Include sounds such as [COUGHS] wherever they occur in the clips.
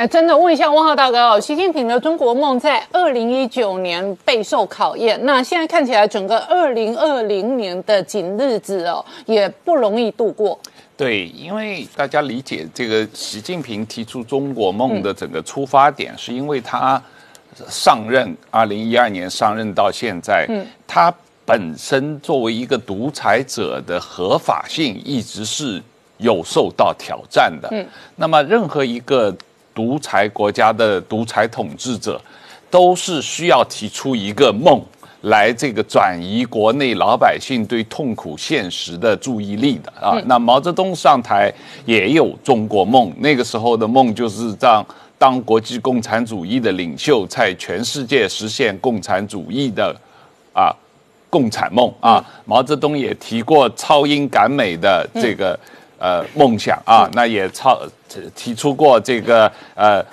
哎，真的问一下汪浩大哥哦，习近平的中国梦在二零一九年备受考验，那现在看起来整个二零二零年的紧日子哦，也不容易度过。对，因为大家理解这个习近平提出中国梦的整个出发点，是因为他上任二零一二年上任到现在，嗯，他本身作为一个独裁者的合法性一直是有受到挑战的。嗯，那么任何一个。独裁国家的独裁统治者，都是需要提出一个梦来这个转移国内老百姓对痛苦现实的注意力的啊。那毛泽东上台也有中国梦，那个时候的梦就是让当国际共产主义的领袖，在全世界实现共产主义的啊共产梦啊。毛泽东也提过超英赶美的这个。呃，梦想啊，那也超提出过这个呃，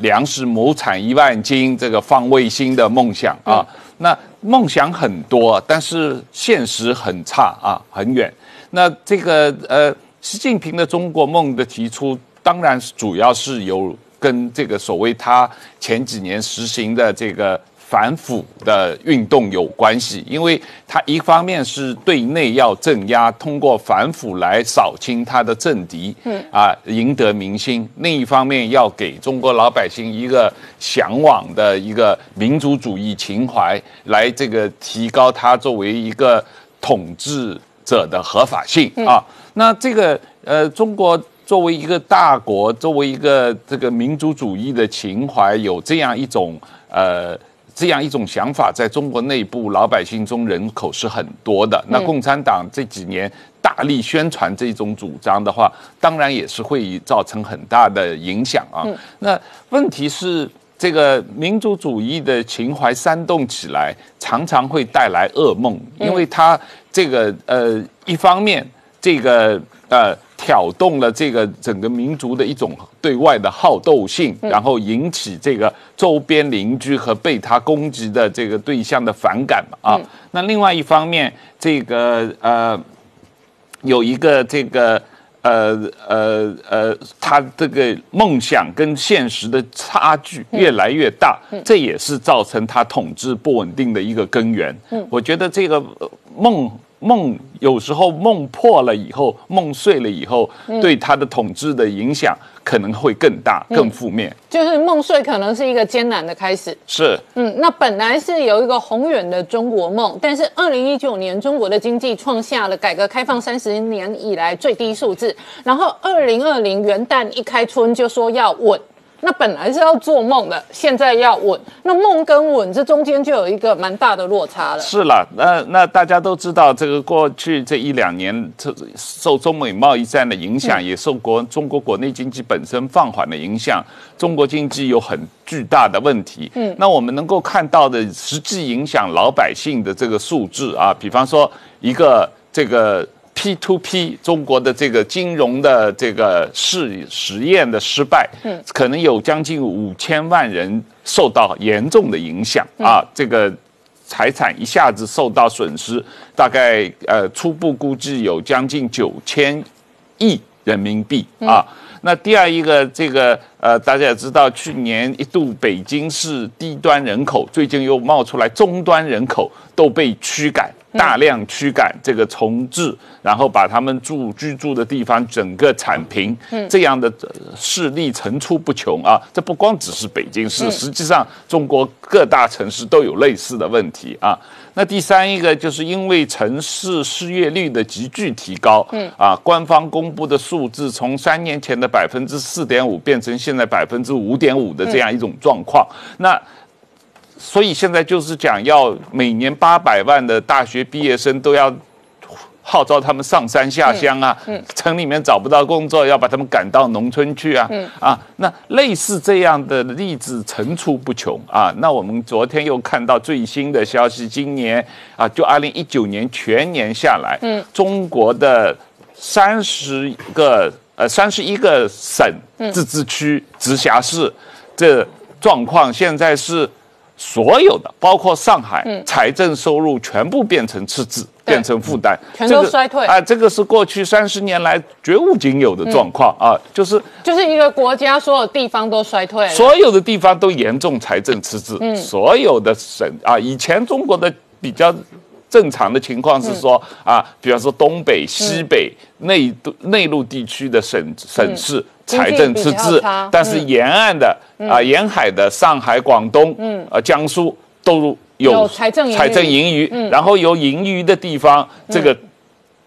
粮食亩产一万斤这个放卫星的梦想啊。那梦想很多，但是现实很差啊，很远。那这个呃，习近平的中国梦的提出，当然是主要是有跟这个所谓他前几年实行的这个。反腐的运动有关系，因为他一方面是对内要镇压，通过反腐来扫清他的政敌，嗯啊，赢得民心；另一方面要给中国老百姓一个向往的一个民族主义情怀，来这个提高他作为一个统治者的合法性啊。那这个呃，中国作为一个大国，作为一个这个民族主义的情怀，有这样一种呃。这样一种想法，在中国内部老百姓中人口是很多的。那共产党这几年大力宣传这种主张的话，当然也是会造成很大的影响啊。那问题是，这个民族主义的情怀煽动起来，常常会带来噩梦，因为它这个呃，一方面这个呃。挑动了这个整个民族的一种对外的好斗性，然后引起这个周边邻居和被他攻击的这个对象的反感嘛啊。那另外一方面，这个呃有一个这个呃呃呃，他这个梦想跟现实的差距越来越大，这也是造成他统治不稳定的一个根源。我觉得这个梦。梦有时候梦破了以后，梦碎了以后，对他的统治的影响可能会更大、更负面。就是梦碎可能是一个艰难的开始。是，嗯，那本来是有一个宏远的中国梦，但是二零一九年中国的经济创下了改革开放三十年以来最低数字，然后二零二零元旦一开春就说要稳。那本来是要做梦的，现在要稳。那梦跟稳这中间就有一个蛮大的落差了。是了，那那大家都知道，这个过去这一两年，受中美贸易战的影响，也受国中国国内经济本身放缓的影响，中国经济有很巨大的问题。嗯，那我们能够看到的实际影响老百姓的这个数字啊，比方说一个这个。P to P 中国的这个金融的这个试实验的失败，嗯，可能有将近五千万人受到严重的影响啊，这个财产一下子受到损失，大概呃初步估计有将近九千亿人民币啊。那第二一个这个呃，大家也知道，去年一度北京市低端人口，最近又冒出来中端人口都被驱赶。大量驱赶这个重置，然后把他们住居住的地方整个铲平，这样的事例层出不穷啊！这不光只是北京市，实际上中国各大城市都有类似的问题啊。那第三一个就是因为城市失业率的急剧提高，嗯啊，官方公布的数字从三年前的百分之四点五变成现在百分之五点五的这样一种状况，那。所以现在就是讲要每年八百万的大学毕业生都要号召他们上山下乡啊，城里面找不到工作，要把他们赶到农村去啊，啊，那类似这样的例子层出不穷啊。那我们昨天又看到最新的消息，今年啊，就二零一九年全年下来，中国的三十个呃三十一个省、自治区、直辖市，这状况现在是。所有的，包括上海财政收入全部变成赤字，变成负担，全都衰退啊！这个是过去三十年来绝无仅有的状况啊！就是就是一个国家所有地方都衰退，所有的地方都严重财政赤字，所有的省啊，以前中国的比较。正常的情况是说啊，比方说东北、西北内内陆地区的省省市财政赤字，但是沿岸的啊沿海的上海、广东、呃江苏都有财政财政盈余，然后有盈余的地方这个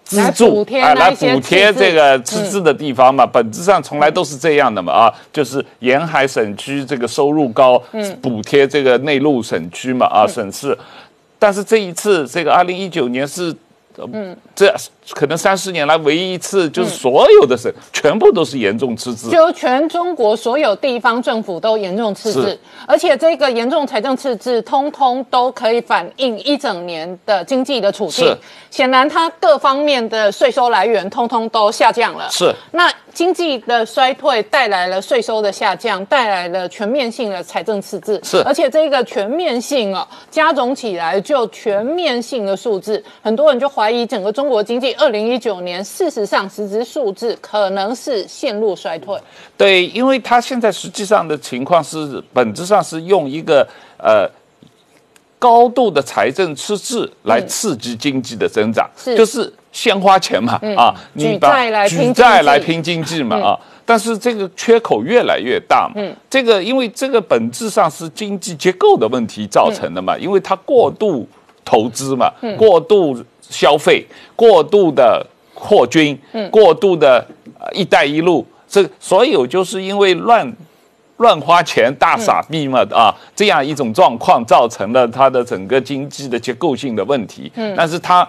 资助啊来补贴这个赤字的地方嘛，本质上从来都是这样的嘛啊，就是沿海省区这个收入高，补贴这个内陆省区嘛啊省市。但是这一次，这个二零一九年是，嗯，这可能三十年来唯一一次，就是所有的省全部都是严重赤字，就全中国所有地方政府都严重赤字，而且这个严重财政赤字，通通都可以反映一整年的经济的处境。显然，它各方面的税收来源通通都下降了。是那。经济的衰退带来了税收的下降，带来了全面性的财政赤字。是，而且这个全面性哦，加总起来就全面性的数字，很多人就怀疑整个中国经济二零一九年事实上实质数字可能是陷入衰退。对，因为它现在实际上的情况是本质上是用一个呃高度的财政赤字来刺激经济的增长，是，就是。先花钱嘛啊，你把举债来拼经济嘛啊，但是这个缺口越来越大嘛，这个因为这个本质上是经济结构的问题造成的嘛，因为它过度投资嘛，过度消费，过度的扩军，过度的“一带一路”，这所有就是因为乱乱花钱、大傻逼嘛啊，这样一种状况造成了它的整个经济的结构性的问题，嗯。但是它。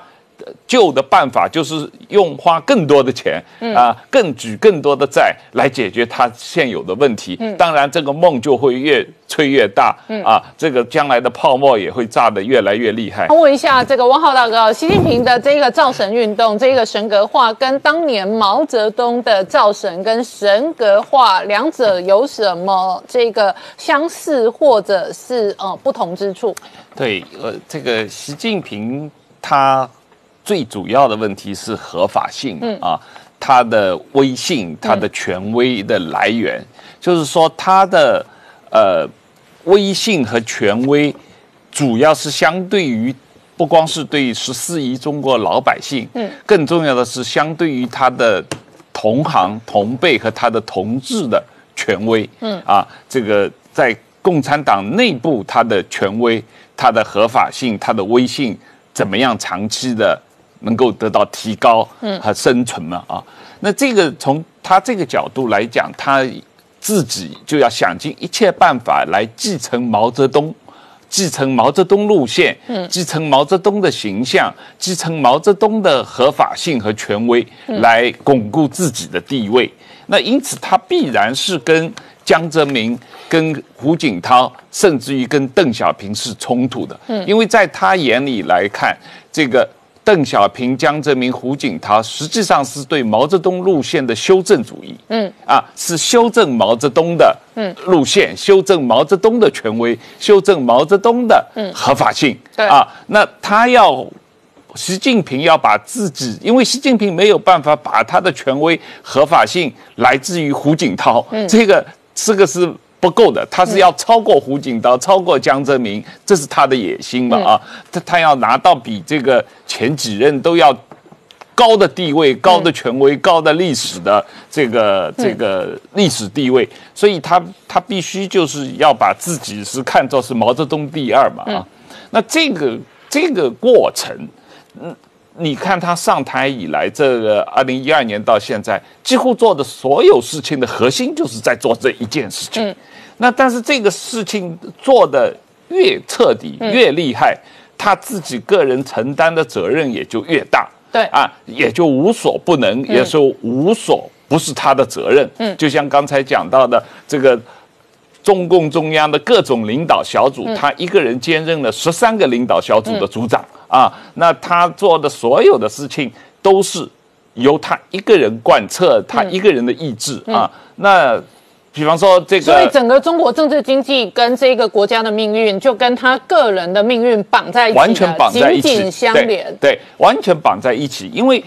旧的办法就是用花更多的钱啊，更举更多的债来解决他现有的问题。嗯当然，这个梦就会越吹越大嗯啊，这个将来的泡沫也会炸得越来越厉害。问一下这个汪浩大哥，习近平的这个造神运动，这个神格化，跟当年毛泽东的造神跟神格化两者有什么这个相似或者是呃不同之处？对，呃，这个习近平他。最主要的问题是合法性啊，它的威信、它的权威的来源，就是说它的呃威信和权威，主要是相对于不光是对十四亿中国老百姓，嗯，更重要的是相对于他的同行同辈和他的同志的权威，嗯。啊，这个在共产党内部，他的权威、他的合法性、他的威信怎么样长期的。能够得到提高和生存嘛啊？那这个从他这个角度来讲，他自己就要想尽一切办法来继承毛泽东，继承毛泽东路线，继承毛泽东的形象，继承毛泽东的合法性和权威，来巩固自己的地位。那因此，他必然是跟江泽民、跟胡锦涛，甚至于跟邓小平是冲突的。因为在他眼里来看，这个。邓小平、江泽民、胡锦涛，实际上是对毛泽东路线的修正主义。嗯，啊，是修正毛泽东的嗯路线，修正毛泽东的权威，修正毛泽东的合法性。对啊，那他要习近平要把自己，因为习近平没有办法把他的权威合法性来自于胡锦涛，嗯这个这个是。不够的，他是要超过胡锦涛，超过江泽民，这是他的野心嘛？啊，他他要拿到比这个前几任都要高的地位、高的权威、高的历史的这个这个历史地位，所以他他必须就是要把自己是看作是毛泽东第二嘛？啊，那这个这个过程，嗯。你看他上台以来，这个二零一二年到现在，几乎做的所有事情的核心就是在做这一件事情。那但是这个事情做的越彻底、越厉害，他自己个人承担的责任也就越大。对啊，也就无所不能，也是无所不是他的责任。嗯，就像刚才讲到的这个。中共中央的各种领导小组，他一个人兼任了十三个领导小组的组长啊。那他做的所有的事情都是由他一个人贯彻他一个人的意志啊。那比方说这个，所以整个中国政治经济跟这个国家的命运，就跟他个人的命运绑在一起，完全绑在一起，紧紧相连。对，完全绑在一起。因为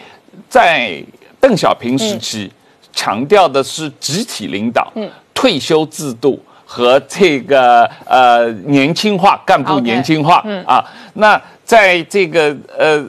在邓小平时期，强调的是集体领导、退休制度和这个呃年轻化，干部年轻化啊。那在这个呃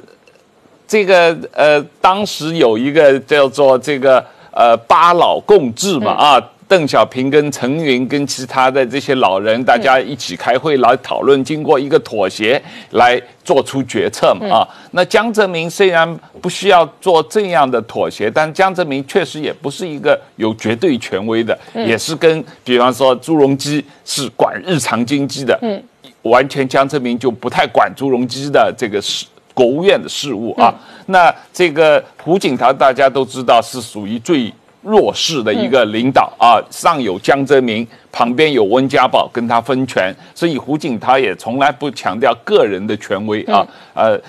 这个呃当时有一个叫做这个呃八老共治嘛啊。邓小平跟陈云跟其他的这些老人，大家一起开会来讨论，经过一个妥协来做出决策嘛啊。那江泽民虽然不需要做这样的妥协，但江泽民确实也不是一个有绝对权威的，也是跟比方说朱镕基是管日常经济的，嗯，完全江泽民就不太管朱镕基的这个事，国务院的事务啊。那这个胡锦涛大家都知道是属于最。弱势的一个领导啊，上有江泽民，旁边有温家宝跟他分权，所以胡锦涛也从来不强调个人的权威啊。呃，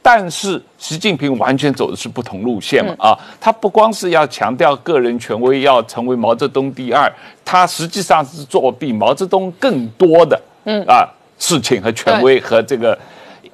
但是习近平完全走的是不同路线嘛啊，他不光是要强调个人权威，要成为毛泽东第二，他实际上是做比毛泽东更多的嗯啊事情和权威和这个。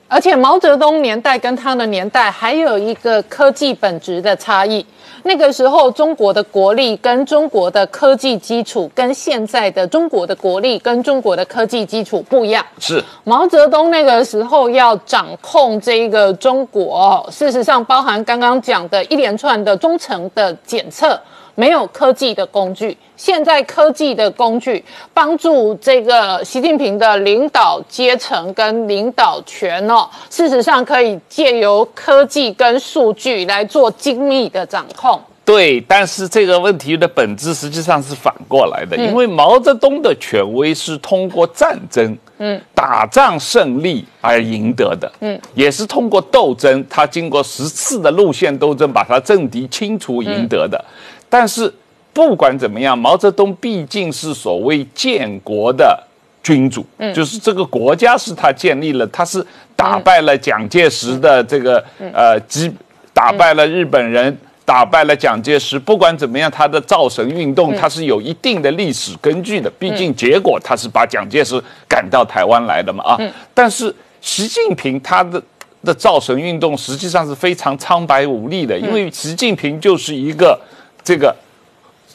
而且毛泽东年代跟他的年代还有一个科技本质的差异。那个时候，中国的国力跟中国的科技基础，跟现在的中国的国力跟中国的科技基础不一样。是毛泽东那个时候要掌控这个中国，事实上包含刚刚讲的一连串的中层的检测。没有科技的工具，现在科技的工具帮助这个习近平的领导阶层跟领导权哦，事实上可以借由科技跟数据来做精密的掌控。对，但是这个问题的本质实际上是反过来的，因为毛泽东的权威是通过战争，嗯，打仗胜利而赢得的，嗯，也是通过斗争，他经过十次的路线斗争，把他政敌清除赢得的。但是不管怎么样，毛泽东毕竟是所谓建国的君主，嗯，就是这个国家是他建立了，他是打败了蒋介石的这个呃，击打败了日本人，打败了蒋介石。不管怎么样，他的造神运动他是有一定的历史根据的，毕竟结果他是把蒋介石赶到台湾来的嘛啊。但是习近平他的的造神运动实际上是非常苍白无力的，因为习近平就是一个。这个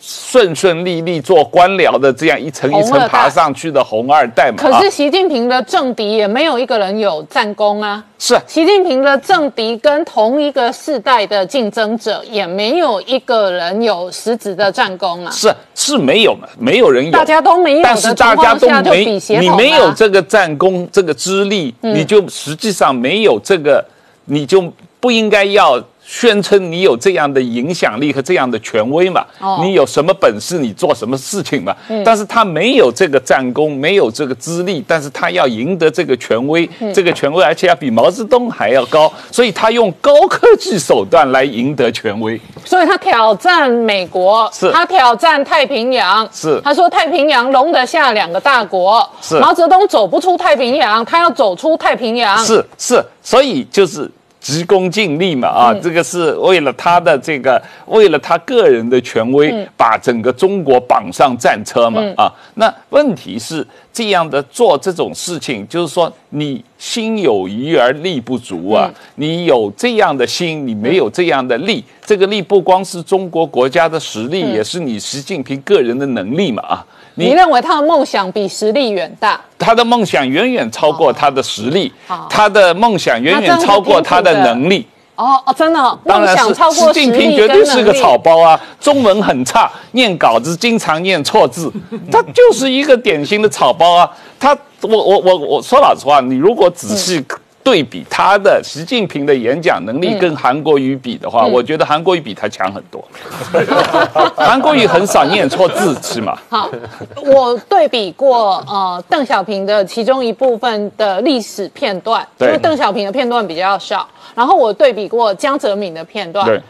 顺顺利利做官僚的，这样一层一层爬上去的红二代嘛。可是习近平的政敌也没有一个人有战功啊。是习近平的政敌跟同一个世代的竞争者也没有一个人有实质的战功啊。是是没有嘛？没有人有，大家都没有。但是大家都没，你没有这个战功，这个资历，你就实际上没有这个，你就不应该要。宣称你有这样的影响力和这样的权威嘛？你有什么本事，你做什么事情嘛？但是他没有这个战功，没有这个资历，但是他要赢得这个权威，这个权威而且要比毛泽东还要高，所以他用高科技手段来赢得权威。所以他挑战美国，是他挑战太平洋，是他说太平洋容得下两个大国，是毛泽东走不出太平洋，他要走出太平洋，是是，所以就是。急功近利嘛啊，这个是为了他的这个，为了他个人的权威，把整个中国绑上战车嘛啊。那问题是这样的做这种事情，就是说你心有余而力不足啊。你有这样的心，你没有这样的力。这个力不光是中国国家的实力，也是你习近平个人的能力嘛啊。你认为他的梦想比实力远大？他的梦想远远超过他的实力，他的梦想远远超过他的能力。哦哦，真的，梦想超过习近平绝对是个草包啊！中文很差，念稿子经常念错字，[LAUGHS] 他就是一个典型的草包啊！他，我我我我说老实话，你如果仔细。对比他的习近平的演讲能力跟韩国瑜比的话，我觉得韩国瑜比他强很多。[LAUGHS] 韩国瑜很少念错字，是吗？好，我对比过呃邓小平的其中一部分的历史片段，因为邓小平的片段比较少。然后我对比过江泽民的片段，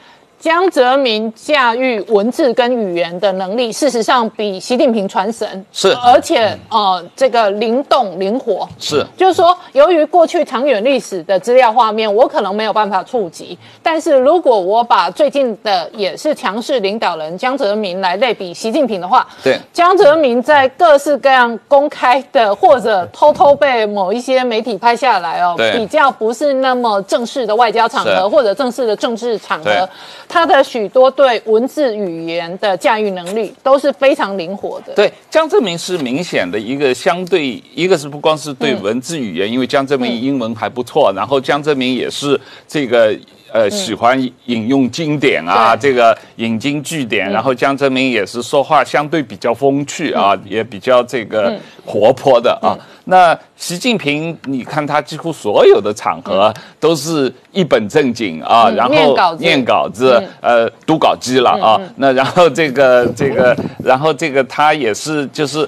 江泽民驾驭文字跟语言的能力，事实上比习近平传神，是。而且呃，这个灵动灵活，是。就是说，由于过去长远历史的资料画面，我可能没有办法触及，但是如果我把最近的也是强势领导人江泽民来类比习近平的话，对。江泽民在各式各样公开的或者偷偷被某一些媒体拍下来哦，比较不是那么正式的外交场合或者正式的政治场合，他的许多对文字语言的驾驭能力都是非常灵活的。对，江泽民是明显的一个相对，一个是不光是对文字语言，因为江泽民英文还不错，然后江泽民也是这个。呃，喜欢引用经典啊，这个引经据典，然后江泽民也是说话相对比较风趣啊，也比较这个活泼的啊。那习近平，你看他几乎所有的场合都是一本正经啊，然后念稿子。呃，读稿机了啊。那然后这个这个，然后这个他也是就是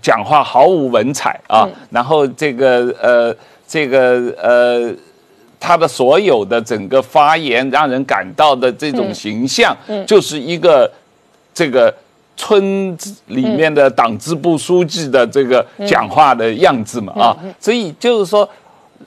讲话毫无文采啊，然后这个呃这个呃。他的所有的整个发言，让人感到的这种形象，就是一个这个村子里面的党支部书记的这个讲话的样子嘛啊，所以就是说。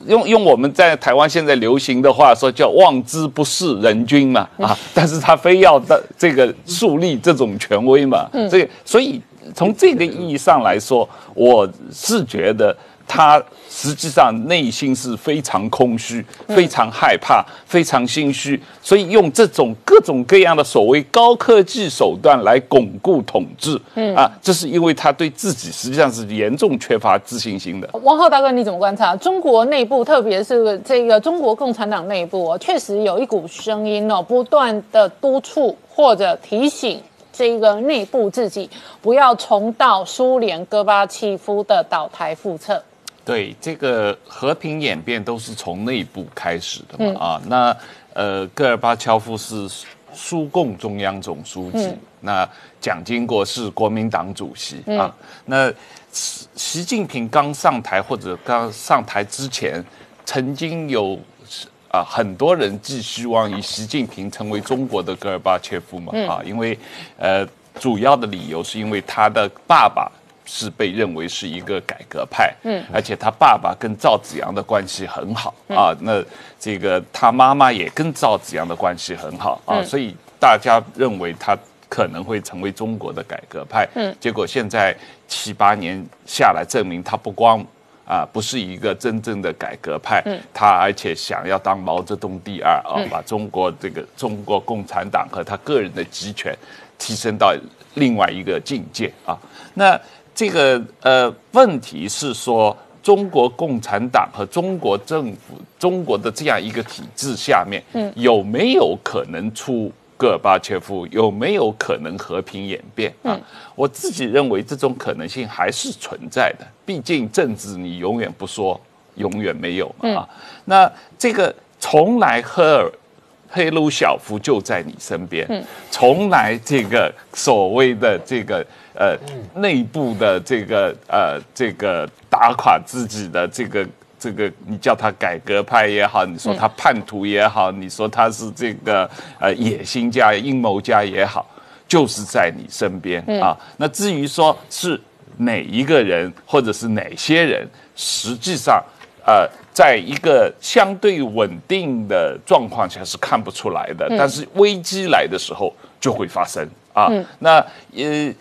用用我们在台湾现在流行的话说，叫望之不是人君嘛啊，但是他非要的这个树立这种权威嘛，所以所以从这个意义上来说，我是觉得他实际上内心是非常空虚、非常害怕、非常心虚，所以用这种各种各样的所谓高科技手段来巩固统治，嗯啊，这是因为他对自己实际上是严重缺乏自信心的。王浩大哥，你怎么观察中国内部，特别是这个中国共产党内部哦，确实有一股声音哦，不断的督促或者提醒这个内部自己不要重蹈苏联戈巴契夫的倒台覆辙。对，这个和平演变都是从内部开始的嘛、啊。那呃，戈尔巴乔夫是苏共中央总书记，那蒋经国是国民党主席、啊。那习习近平刚上台或者刚上台之前，曾经有啊很多人寄希望于习近平成为中国的戈尔巴乔夫嘛啊，因为呃主要的理由是因为他的爸爸。是被认为是一个改革派，嗯，而且他爸爸跟赵子阳的关系很好、啊，那这个他妈妈也跟赵子阳的关系很好啊，所以大家认为他可能会成为中国的改革派，嗯，结果现在七八年下来，证明他不光啊不是一个真正的改革派，嗯，他而且想要当毛泽东第二啊，把中国这个中国共产党和他个人的集权提升到另外一个境界啊，那。这个呃，问题是说，中国共产党和中国政府、中国的这样一个体制下面，嗯，有没有可能出戈尔巴切夫？有没有可能和平演变啊？我自己认为这种可能性还是存在的。毕竟政治你永远不说，永远没有嘛啊。那这个从来赫尔。赫鲁小夫就在你身边，从来这个所谓的这个呃内部的这个呃这个打垮自己的这个这个，你叫他改革派也好，你说他叛徒也好，你说他是这个呃野心家、阴谋家也好，就是在你身边啊。那至于说是哪一个人或者是哪些人，实际上呃。在一个相对稳定的状况下是看不出来的，但是危机来的时候就会发生啊。那呃，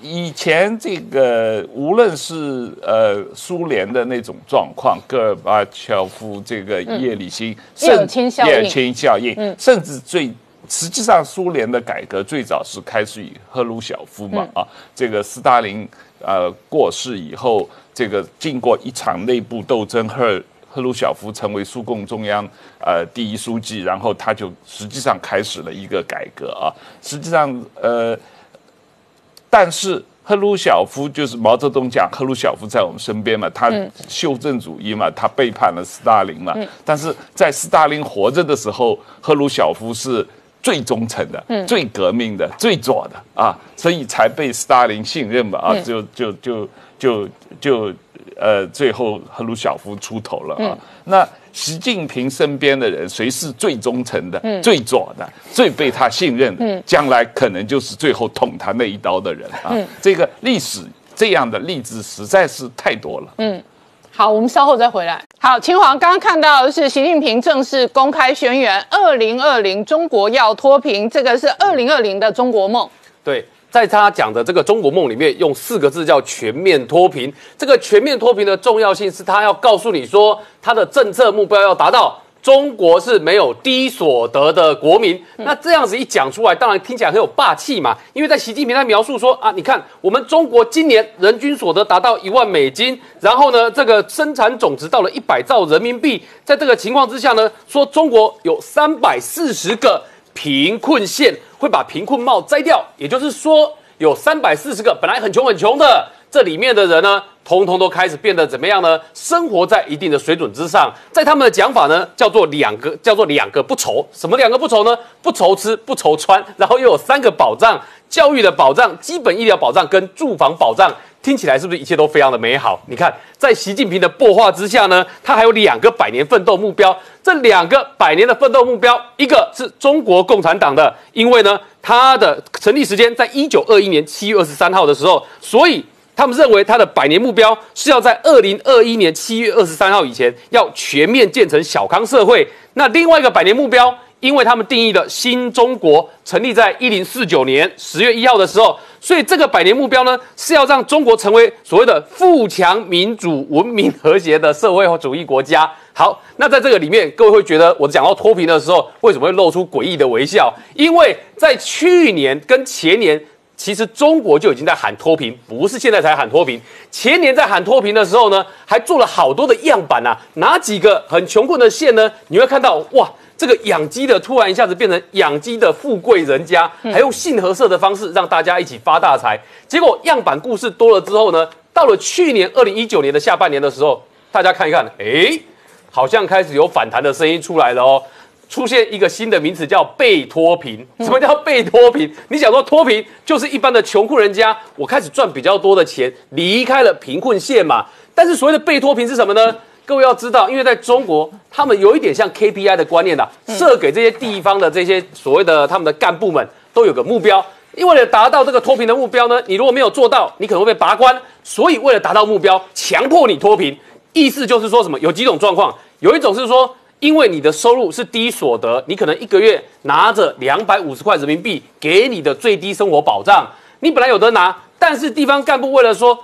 以前这个无论是呃苏联的那种状况，戈尔巴乔夫这个叶利钦，叶尔钦效应，叶尔钦效应，甚至最实际上苏联的改革最早是开始于赫鲁晓夫嘛啊，这个斯大林呃过世以后，这个经过一场内部斗争，赫赫鲁晓夫成为苏共中央呃第一书记，然后他就实际上开始了一个改革啊。实际上呃，但是赫鲁晓夫就是毛泽东讲赫鲁晓夫在我们身边嘛，他修正主义嘛，他背叛了斯大林嘛。但是在斯大林活着的时候，赫鲁晓夫是最忠诚的、最革命的、最左的啊，所以才被斯大林信任嘛啊，就就就就就。呃，最后赫鲁晓夫出头了啊。那习近平身边的人谁是最忠诚的、最左的、最被他信任的，将来可能就是最后捅他那一刀的人啊。这个历史这样的例子实在是太多了。嗯。好，我们稍后再回来。好，秦皇刚刚看到的是习近平正式公开宣言：二零二零中国要脱贫，这个是二零二零的中国梦。对，在他讲的这个中国梦里面，用四个字叫全面脱贫。这个全面脱贫的重要性是他要告诉你说，他的政策目标要达到。中国是没有低所得的国民，那这样子一讲出来，当然听起来很有霸气嘛。因为在习近平他描述说啊，你看我们中国今年人均所得达到一万美金，然后呢，这个生产总值到了一百兆人民币，在这个情况之下呢，说中国有三百四十个贫困县会把贫困帽摘掉，也就是说有三百四十个本来很穷很穷的。这里面的人呢，通通都开始变得怎么样呢？生活在一定的水准之上，在他们的讲法呢，叫做两个，叫做两个不愁。什么两个不愁呢？不愁吃，不愁穿，然后又有三个保障：教育的保障、基本医疗保障跟住房保障。听起来是不是一切都非常的美好？你看，在习近平的擘画之下呢，他还有两个百年奋斗目标。这两个百年的奋斗目标，一个是中国共产党的，因为呢，它的成立时间在一九二一年七月二十三号的时候，所以。他们认为他的百年目标是要在二零二一年七月二十三号以前要全面建成小康社会。那另外一个百年目标，因为他们定义的新中国成立在一零四九年十月一号的时候，所以这个百年目标呢是要让中国成为所谓的富强、民主、文明、和谐的社会主义国家。好，那在这个里面，各位会觉得我讲到脱贫的时候，为什么会露出诡异的微笑？因为在去年跟前年。其实中国就已经在喊脱贫，不是现在才喊脱贫。前年在喊脱贫的时候呢，还做了好多的样板啊。哪几个很穷困的县呢？你会看到哇，这个养鸡的突然一下子变成养鸡的富贵人家，还用信合社的方式让大家一起发大财。结果样板故事多了之后呢，到了去年二零一九年的下半年的时候，大家看一看，哎，好像开始有反弹的声音出来了哦。出现一个新的名词叫被脱贫。什么叫被脱贫？你想说脱贫就是一般的穷苦人家，我开始赚比较多的钱，离开了贫困线嘛。但是所谓的被脱贫是什么呢？各位要知道，因为在中国，他们有一点像 KPI 的观念的，设给这些地方的这些所谓的他们的干部们都有个目标。因为了达到这个脱贫的目标呢，你如果没有做到，你可能会被拔关。所以为了达到目标，强迫你脱贫。意思就是说什么？有几种状况，有一种是说。因为你的收入是低所得，你可能一个月拿着两百五十块人民币给你的最低生活保障，你本来有得拿，但是地方干部为了说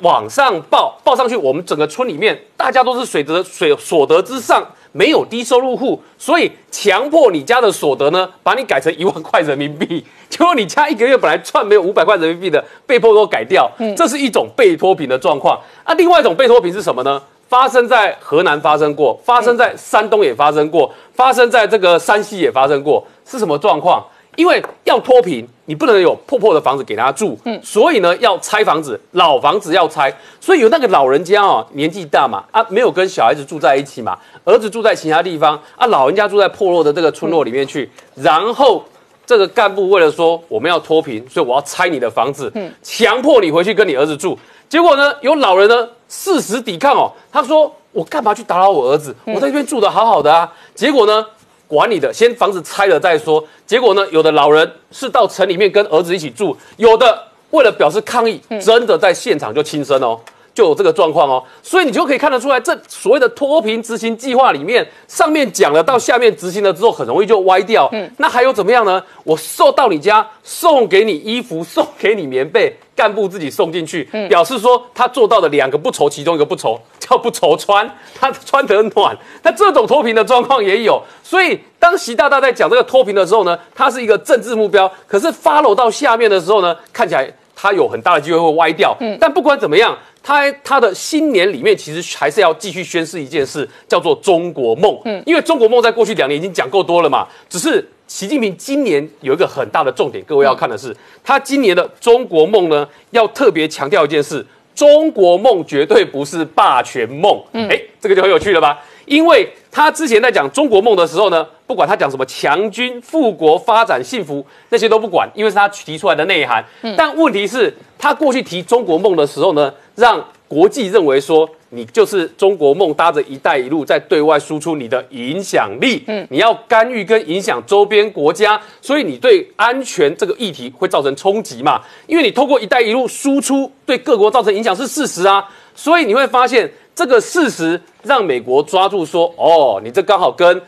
往上报报上去，我们整个村里面大家都是水得水所得之上，没有低收入户，所以强迫你家的所得呢，把你改成一万块人民币，结果你家一个月本来赚没有五百块人民币的，被迫都改掉，这是一种被脱贫的状况。那另外一种被脱贫是什么呢？发生在河南发生过，发生在山东也发生过，发生在这个山西也发生过，是什么状况？因为要脱贫，你不能有破破的房子给他住，嗯，所以呢要拆房子，老房子要拆，所以有那个老人家哦，年纪大嘛，啊，没有跟小孩子住在一起嘛，儿子住在其他地方，啊，老人家住在破落的这个村落里面去，然后这个干部为了说我们要脱贫，所以我要拆你的房子，嗯，强迫你回去跟你儿子住。结果呢？有老人呢誓死抵抗哦。他说：“我干嘛去打扰我儿子？我在这边住的好好的啊。”结果呢？管你的，先房子拆了再说。结果呢？有的老人是到城里面跟儿子一起住，有的为了表示抗议，真的在现场就轻生哦。就有这个状况哦，所以你就可以看得出来，这所谓的脱贫执行计划里面，上面讲了，到下面执行了之后，很容易就歪掉。嗯，那还有怎么样呢？我送到你家，送给你衣服，送给你棉被，干部自己送进去，表示说他做到的两个不愁，其中一个不愁叫不愁穿，[LAUGHS] 他穿得暖。那这种脱贫的状况也有，所以当习大大在讲这个脱贫的时候呢，它是一个政治目标，可是 follow 到下面的时候呢，看起来它有很大的机会会歪掉。嗯，但不管怎么样。他他的新年里面其实还是要继续宣示一件事，叫做中国梦。嗯，因为中国梦在过去两年已经讲够多了嘛。只是习近平今年有一个很大的重点，各位要看的是，他今年的中国梦呢，要特别强调一件事：中国梦绝对不是霸权梦。嗯，哎，这个就很有趣了吧？因为他之前在讲中国梦的时候呢，不管他讲什么强军、富国、发展、幸福那些都不管，因为是他提出来的内涵。但问题是，他过去提中国梦的时候呢，让国际认为说你就是中国梦搭着“一带一路”在对外输出你的影响力，嗯，你要干预跟影响周边国家，所以你对安全这个议题会造成冲击嘛？因为你透过“一带一路”输出对各国造成影响是事实啊，所以你会发现这个事实让美国抓住说，哦，你这刚好跟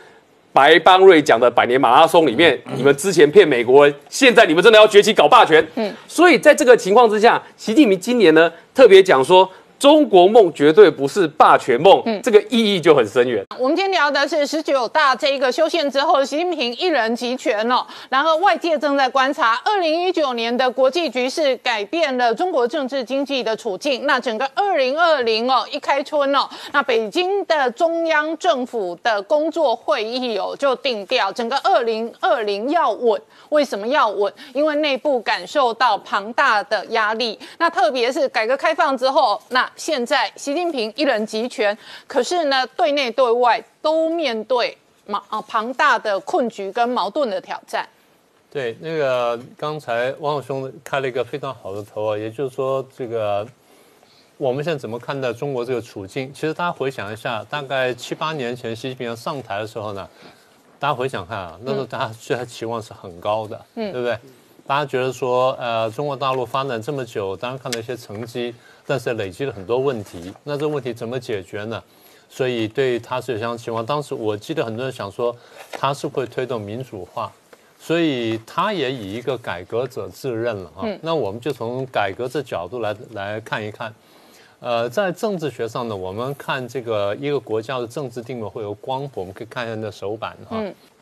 白邦瑞讲的百年马拉松里面，你们之前骗美国人，现在你们真的要崛起搞霸权，嗯，所以在这个情况之下，习近平今年呢特别讲说。中国梦绝对不是霸权梦，嗯，这个意义就很深远。我们今天聊的是十九大这一个修宪之后，习近平一人集权了。然后外界正在观察二零一九年的国际局势，改变了中国政治经济的处境。那整个二零二零哦，一开春哦，那北京的中央政府的工作会议哦，就定调整个二零二零要稳。为什么要稳？因为内部感受到庞大的压力。那特别是改革开放之后，那现在习近平一人集权，可是呢，对内对外都面对庞啊庞大的困局跟矛盾的挑战。对，那个刚才王兄开了一个非常好的头啊，也就是说，这个我们现在怎么看待中国这个处境？其实大家回想一下，大概七八年前习近平上台的时候呢，大家回想看啊，那时候大家对他期望是很高的，嗯，对不对？大家觉得说，呃，中国大陆发展这么久，当然看到一些成绩。但是累积了很多问题，那这个问题怎么解决呢？所以对他是有相当期望。当时我记得很多人想说，他是会推动民主化，所以他也以一个改革者自认了啊。那我们就从改革这角度来来看一看。呃，在政治学上呢，我们看这个一个国家的政治定位会有光谱，我们可以看一下那手板哈。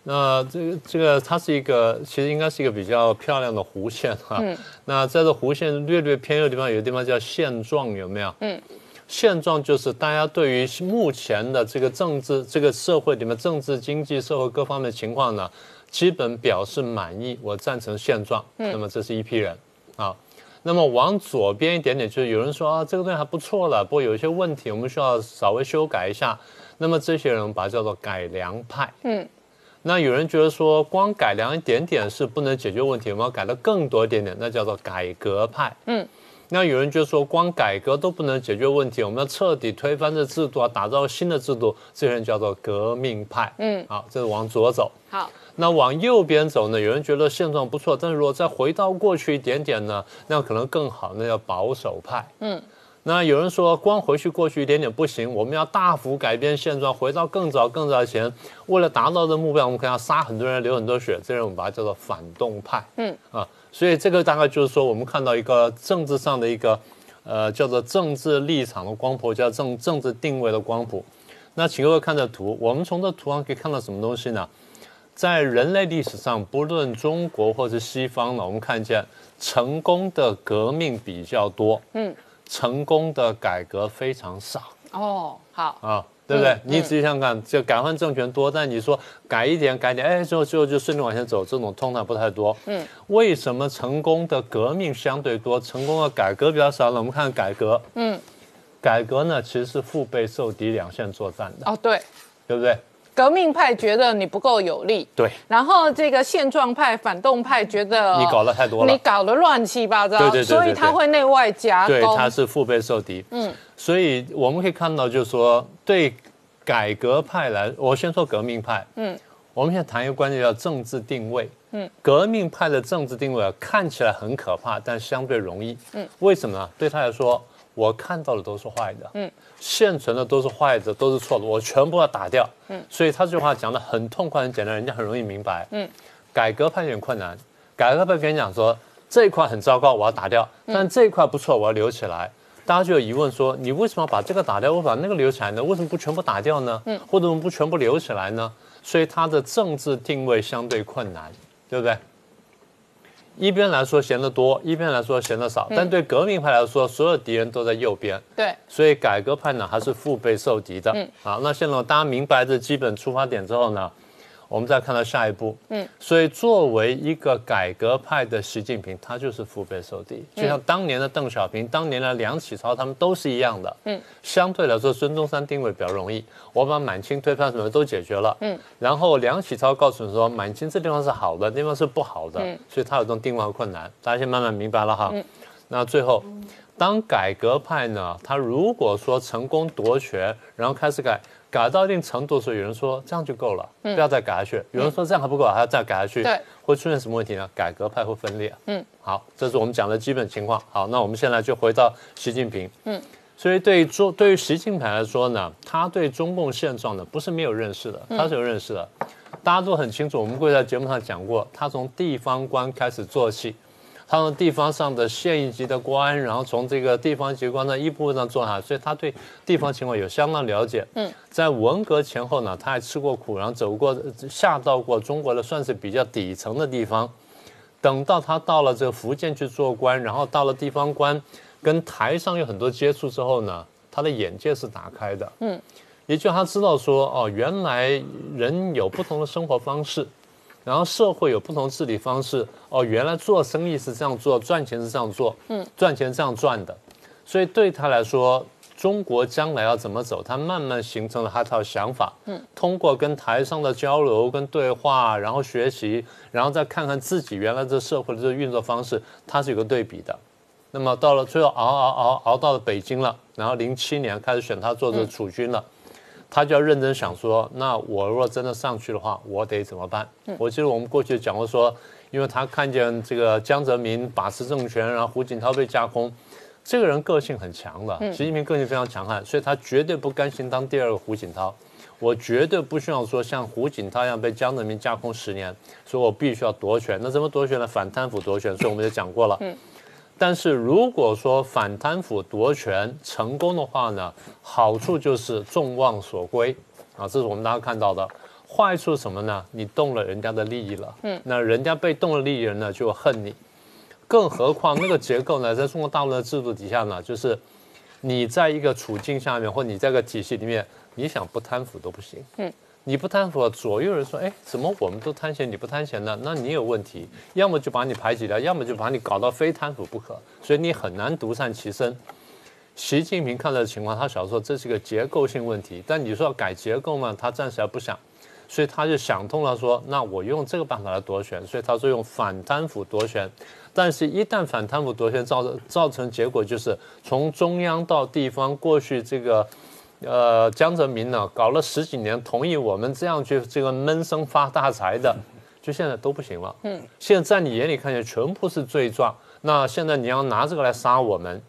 那这个这个它是一个，其实应该是一个比较漂亮的弧线哈。嗯。那在这弧线略略偏右的地方，有个地方叫现状，有没有？嗯。现状就是大家对于目前的这个政治、这个社会里面政治、经济、社会各方面的情况呢，基本表示满意，我赞成现状。嗯。那么这是一批人啊。那么往左边一点点，就是有人说啊，这个东西还不错了，不过有一些问题，我们需要稍微修改一下。那么这些人把它叫做改良派。嗯。那有人觉得说，光改良一点点是不能解决问题，我们要改的更多一点点，那叫做改革派。嗯，那有人就说，光改革都不能解决问题，我们要彻底推翻这制度啊，打造新的制度，这些人叫做革命派。嗯，好，这是往左走。好，那往右边走呢？有人觉得现状不错，但是如果再回到过去一点点呢，那可能更好，那叫保守派。嗯。那有人说，光回去过去一点点不行，我们要大幅改变现状，回到更早更早前。为了达到这目标，我们可能要杀很多人，流很多血。这人我们把它叫做反动派。嗯啊，所以这个大概就是说，我们看到一个政治上的一个，呃，叫做政治立场的光谱，叫政政治定位的光谱。那请各位看这图，我们从这图上可以看到什么东西呢？在人类历史上，不论中国或是西方呢，我们看见成功的革命比较多。嗯。成功的改革非常少哦，好啊，对不对？你仔细想想看，就改换政权多，但你说改一点改点，哎，最后最后就顺利往前走，这种通常不太多。嗯，为什么成功的革命相对多，成功的改革比较少呢？我们看改革，嗯，改革呢其实是腹背受敌，两线作战的。哦，对，对不对？革命派觉得你不够有力，对。然后这个现状派、反动派觉得你搞得太多了，你搞得乱七八糟，对对对，所以他会内外夹攻，对，他是腹背受敌。嗯，所以我们可以看到，就是说，对改革派来，我先说革命派。嗯，我们现在谈一个关键叫政治定位。嗯，革命派的政治定位啊，看起来很可怕，但相对容易。嗯，为什么呢？对他来说。我看到的都是坏的，嗯，现存的都是坏的，都是错的，我全部要打掉，嗯，所以他这句话讲的很痛快、很简单，人家很容易明白，嗯，改革派有点困难，改革派跟你讲说这一块很糟糕，我要打掉，但这一块不错，我要留起来，大家就有疑问说，你为什么把这个打掉，我把那个留起来呢？为什么不全部打掉呢？嗯，或者我们不全部留起来呢？所以他的政治定位相对困难，对不对？一边来说嫌得多，一边来说嫌得少，但对革命派来说，所有敌人都在右边。对，所以改革派呢还是腹背受敌的。嗯，好，那现在大家明白这基本出发点之后呢？我们再看到下一步，嗯，所以作为一个改革派的习近平，他就是腹背受敌，就像当年的邓小平、当年的梁启超，他们都是一样的，嗯，相对来说，孙中山定位比较容易，我把满清推翻什么都解决了，嗯，然后梁启超告诉你说，满清这地方是好的，地方是不好的，嗯。所以他有这种定位和困难，大家先慢慢明白了哈，那最后当改革派呢，他如果说成功夺权，然后开始改，改到一定程度的时候，有人说这样就够了，不要再改下去；有人说这样还不够，还要再改下去。对，会出现什么问题呢？改革派会分裂。嗯，好，这是我们讲的基本情况。好，那我们现在就回到习近平。嗯，所以对于中对于习近平来说呢，他对中共现状呢不是没有认识的，他是有认识的。大家都很清楚，我们过去在节目上讲过，他从地方官开始做起。他从地方上的县一级的官，然后从这个地方机关的一步步上做下，所以他对地方情况有相当了解。嗯，在文革前后呢，他还吃过苦，然后走过下到过中国的算是比较底层的地方。等到他到了这个福建去做官，然后到了地方官，跟台上有很多接触之后呢，他的眼界是打开的。嗯，也就他知道说，哦，原来人有不同的生活方式。然后社会有不同治理方式哦，原来做生意是这样做，赚钱是这样做，嗯，赚钱这样赚的，所以对他来说，中国将来要怎么走，他慢慢形成了他一套想法，嗯，通过跟台上的交流跟对话，然后学习，然后再看看自己原来这社会的这个运作方式，它是有个对比的。那么到了最后熬熬熬熬到了北京了，然后零七年开始选他做这储君了。他就要认真想说，那我如果真的上去的话，我得怎么办？我记得我们过去讲过说，因为他看见这个江泽民把持政权，然后胡锦涛被架空，这个人个性很强的，习近平个性非常强悍，所以他绝对不甘心当第二个胡锦涛。我绝对不需要说像胡锦涛一样被江泽民架空十年，所以我必须要夺权。那怎么夺权呢？反贪腐夺权。所以我们就讲过了。但是如果说反贪腐夺权成功的话呢，好处就是众望所归啊，这是我们大家看到的。坏处是什么呢？你动了人家的利益了，嗯，那人家被动了利益人呢就恨你。更何况那个结构呢，在中国大陆的制度底下呢，就是你在一个处境下面，或你在个体系里面，你想不贪腐都不行，嗯。你不贪腐，左右人说，哎，怎么我们都贪钱，你不贪钱呢？那你有问题，要么就把你排挤掉，要么就把你搞到非贪腐不可，所以你很难独善其身。习近平看到的情况，他想说这是个结构性问题，但你说要改结构嘛，他暂时还不想，所以他就想通了，说那我用这个办法来夺权，所以他说用反贪腐夺权，但是一旦反贪腐夺权造成造成结果就是从中央到地方，过去这个。呃，江泽民呢，搞了十几年，同意我们这样去这个闷声发大财的，就现在都不行了。嗯，现在在你眼里看起来全部是罪状。那现在你要拿这个来杀我们，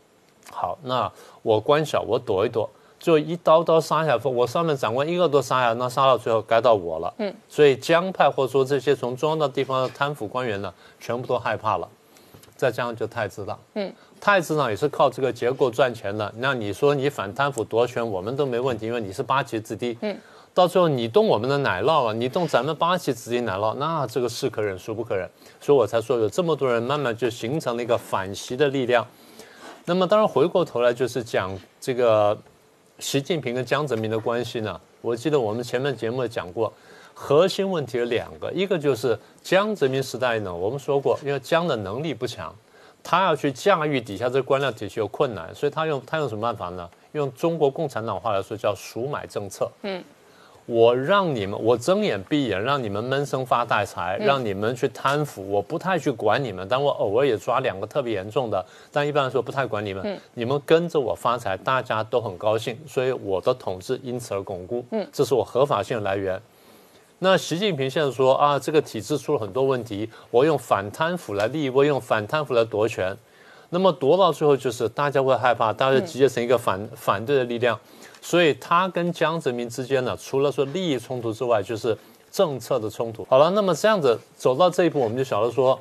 好，那我官小，我躲一躲，就一刀刀杀下，我上面长官一个都杀下，那杀到最后该到我了。嗯，所以江派或者说这些从中央到地方的贪腐官员呢，全部都害怕了。再加上就太子党，嗯。太子党也是靠这个结构赚钱的。那你说你反贪腐夺权，我们都没问题，因为你是八旗子弟。嗯，到最后你动我们的奶酪了，你动咱们八旗子弟奶酪，那这个是可忍孰不可忍。所以我才说有这么多人慢慢就形成了一个反习的力量。那么当然回过头来就是讲这个习近平跟江泽民的关系呢。我记得我们前面节目讲过，核心问题有两个，一个就是江泽民时代呢，我们说过，因为江的能力不强。他要去驾驭底下这官僚体系有困难，所以他用他用什么办法呢？用中国共产党话来说叫“赎买政策”。嗯，我让你们，我睁眼闭眼让你们闷声发大财，让你们去贪腐，我不太去管你们，但我偶尔也抓两个特别严重的，但一般来说不太管你们。你们跟着我发财，大家都很高兴，所以我的统治因此而巩固。嗯，这是我合法性的来源。那习近平现在说啊，这个体制出了很多问题，我用反贪腐来立，我用反贪腐来夺权，那么夺到最后就是大家会害怕，大家集结成一个反反对的力量，所以他跟江泽民之间呢，除了说利益冲突之外，就是政策的冲突。好了，那么这样子走到这一步，我们就晓得说，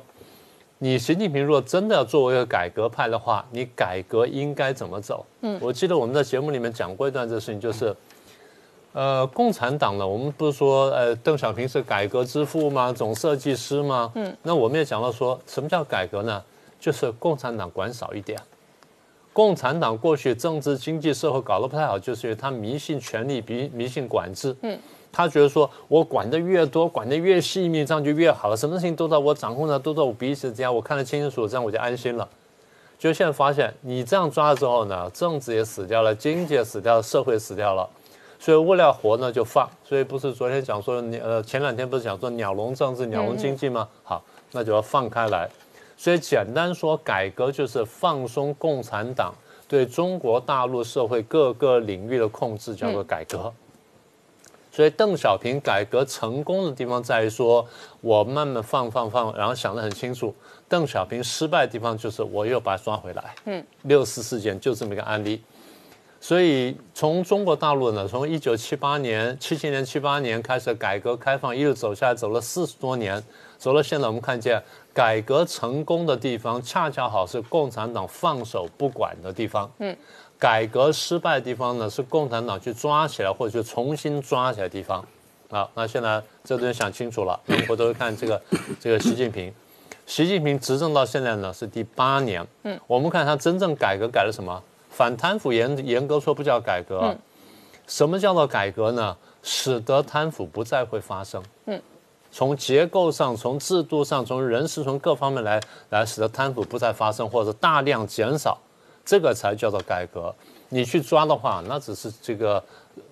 你习近平如果真的要作为一个改革派的话，你改革应该怎么走？嗯，我记得我们在节目里面讲过一段这个事情，就是。呃，共产党呢，我们不是说，呃，邓小平是改革之父吗？总设计师吗？嗯，那我们也讲到说，什么叫改革呢？就是共产党管少一点。共产党过去政治、经济、社会搞得不太好，就是因为他迷信权力，迷迷信管制。嗯，他觉得说我管的越多，管的越细密，这样就越好了，什么事情都在我掌控的，都在我鼻子之间，我看得清清楚楚，这样我就安心了。就现在发现，你这样抓了之后呢，政治也死掉了，经济也死掉了，社会死掉了。所以为了活呢，就放。所以不是昨天讲说，呃，前两天不是讲说鸟笼政治、鸟笼经济吗？好，那就要放开来。所以简单说，改革就是放松共产党对中国大陆社会各个领域的控制，叫做改革。所以邓小平改革成功的地方在于说，我慢慢放放放，然后想得很清楚。邓小平失败的地方就是我又把他抓回来。嗯，六四事件就这么一个案例。所以从中国大陆呢，从一九七八年、七七年、七八年开始改革开放，一路走下来，走了四十多年，走到现在，我们看见改革成功的地方，恰恰好是共产党放手不管的地方。嗯。改革失败的地方呢，是共产党去抓起来或者去重新抓起来的地方。好，那现在这东西想清楚了，我都会看这个 [COUGHS] 这个习近平。习近平执政到现在呢是第八年。嗯，我们看他真正改革改了什么？反贪腐严严格说不叫改革。什么叫做改革呢？使得贪腐不再会发生。嗯，从结构上、从制度上、从人事、从各方面来来使得贪腐不再发生，或者大量减少。这个才叫做改革。你去抓的话，那只是这个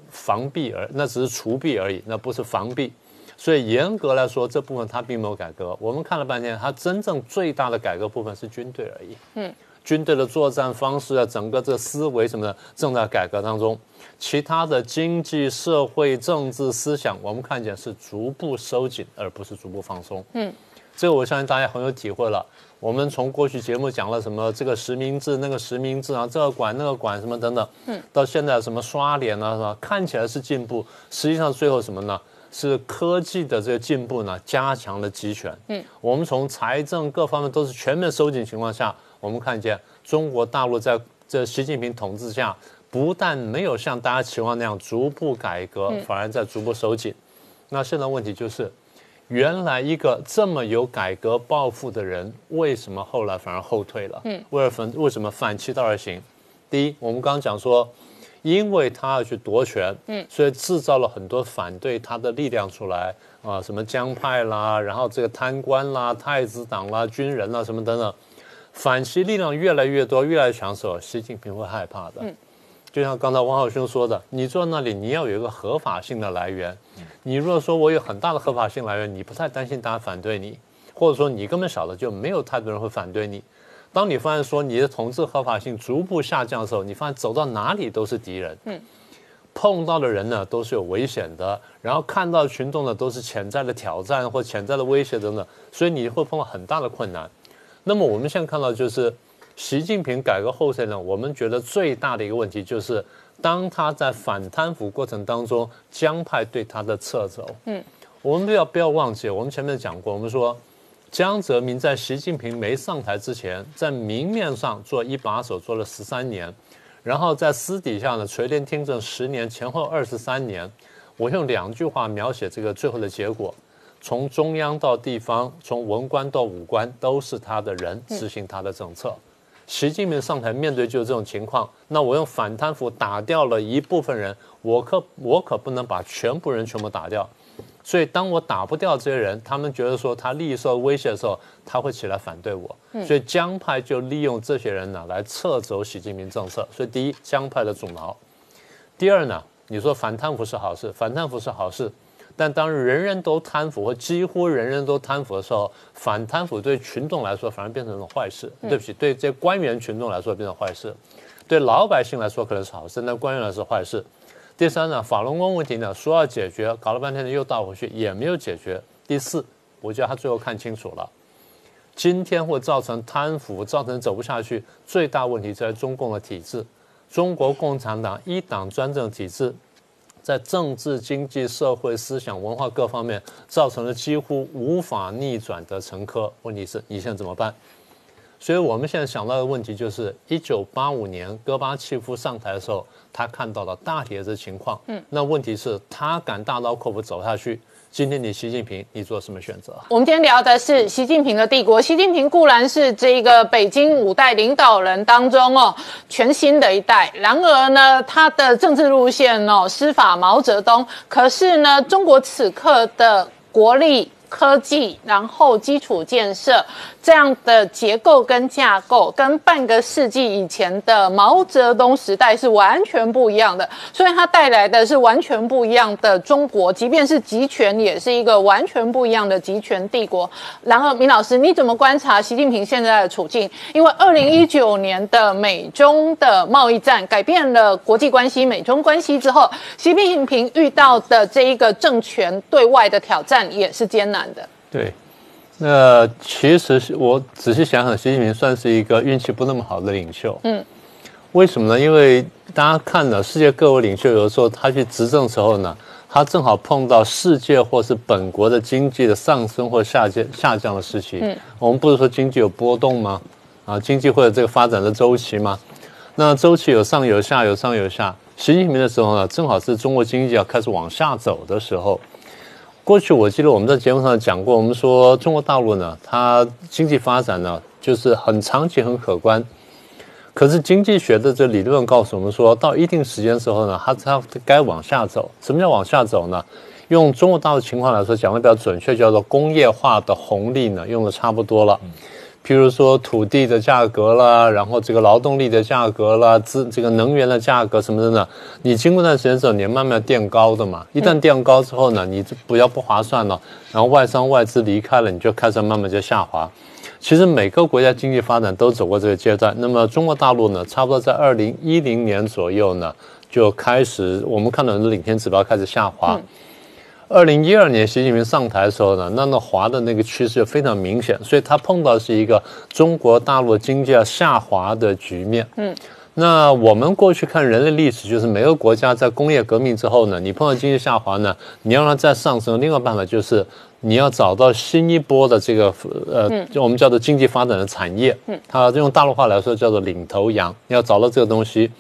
防弊而，那只是除弊而已，那不是防弊。所以严格来说，这部分它并没有改革。我们看了半天，它真正最大的改革部分是军队而已。嗯，军队的作战方式啊，整个这思维什么的正在改革当中。其他的经济社会政治思想，我们看见是逐步收紧，而不是逐步放松。嗯，这个我相信大家很有体会了。我们从过去节目讲了什么这个实名制那个实名制啊，这个管那个管什么等等，嗯，到现在什么刷脸啊，是吧？看起来是进步，实际上最后什么呢？是科技的这个进步呢，加强了集权。嗯，我们从财政各方面都是全面收紧情况下，我们看见中国大陆在这习近平统治下，不但没有像大家期望那样逐步改革，反而在逐步收紧。那现在问题就是。原来一个这么有改革抱负的人，为什么后来反而后退了？嗯，为了反为什么反其道而行？第一，我们刚刚讲说，因为他要去夺权，嗯，所以制造了很多反对他的力量出来啊，什么江派啦，然后这个贪官啦、太子党啦、军人啦什么等等，反其力量越来越多、越来越强时候，习近平会害怕的。嗯。就像刚才王浩兄说的，你坐那里，你要有一个合法性的来源。你如果说我有很大的合法性来源，你不太担心大家反对你，或者说你根本少了，就没有太多人会反对你。当你发现说你的统治合法性逐步下降的时候，你发现走到哪里都是敌人，嗯，碰到的人呢都是有危险的，然后看到群众呢都是潜在的挑战或潜在的威胁等等，所以你会碰到很大的困难。那么我们现在看到就是。习近平改革后期呢，我们觉得最大的一个问题就是，当他在反贪腐过程当中，江派对他的撤走。嗯，我们不要不要忘记，我们前面讲过，我们说江泽民在习近平没上台之前，在明面上做一把手做了十三年，然后在私底下呢垂帘听政十年，前后二十三年。我用两句话描写这个最后的结果：从中央到地方，从文官到武官，都是他的人执行他的政策。习近平上台面对就是这种情况，那我用反贪腐打掉了一部分人，我可我可不能把全部人全部打掉，所以当我打不掉这些人，他们觉得说他利益受威胁的时候，他会起来反对我，所以江派就利用这些人呢来撤走习近平政策。所以第一，江派的阻挠；第二呢，你说反贪腐是好事，反贪腐是好事。但当人人都贪腐或几乎人人都贪腐的时候，反贪腐对群众来说反而变成一种坏事。对不起，对这些官员群众来说变成坏事，对老百姓来说可能是好事，但官员来说坏事。第三呢，法轮功问题呢说要解决，搞了半天呢又倒回去，也没有解决。第四，我觉得他最后看清楚了，今天会造成贪腐，造成走不下去，最大问题在中共的体制，中国共产党一党专政体制。在政治、经济、社会、思想、文化各方面造成了几乎无法逆转的沉疴。问题是你现在怎么办？所以我们现在想到的问题就是：一九八五年戈巴契夫上台的时候，他看到了大体的情况。嗯，那问题是，他敢大刀阔斧走下去。今天你习近平，你做什么选择？我们今天聊的是习近平的帝国。习近平固然是这个北京五代领导人当中哦全新的一代，然而呢，他的政治路线哦司法毛泽东。可是呢，中国此刻的国力。科技，然后基础建设这样的结构跟架构，跟半个世纪以前的毛泽东时代是完全不一样的，所以它带来的是完全不一样的中国，即便是集权，也是一个完全不一样的集权帝国。然后，明老师，你怎么观察习近平现在的处境？因为二零一九年的美中的贸易战改变了国际关系、美中关系之后，习近平遇到的这一个政权对外的挑战也是艰难的。对，那其实是我仔细想想，习近平算是一个运气不那么好的领袖。嗯，为什么呢？因为大家看了世界各国领袖，有的时候他去执政时候呢，他正好碰到世界或是本国的经济的上升或下降下降的时期。嗯，我们不是说经济有波动吗？啊，经济会有这个发展的周期吗？那周期有上有下，有上有下。习近平的时候呢，正好是中国经济要开始往下走的时候。过去我记得我们在节目上讲过，我们说中国大陆呢，它经济发展呢就是很长期、很可观。可是经济学的这理论告诉我们说，到一定时间时候呢，它它该往下走。什么叫往下走呢？用中国大陆情况来说，讲的比较准确，叫做工业化的红利呢用的差不多了。譬如说土地的价格啦，然后这个劳动力的价格啦，资这个能源的价格什么的呢？你经过段时间之后，你慢慢垫高的嘛。一旦垫高之后呢，你不要不划算了，然后外商外资离开了，你就开始慢慢就下滑。其实每个国家经济发展都走过这个阶段。那么中国大陆呢，差不多在二零一零年左右呢，就开始我们看到很多领先指标开始下滑。二零一二年习近平上台的时候呢，那那滑的那个趋势就非常明显，所以他碰到是一个中国大陆经济要下滑的局面。嗯，那我们过去看人类历史，就是每个国家在工业革命之后呢，你碰到经济下滑呢，你要让它再上升，另外办法就是你要找到新一波的这个呃，就我们叫做经济发展的产业。嗯，它用大陆话来说叫做领头羊，你要找到这个东西。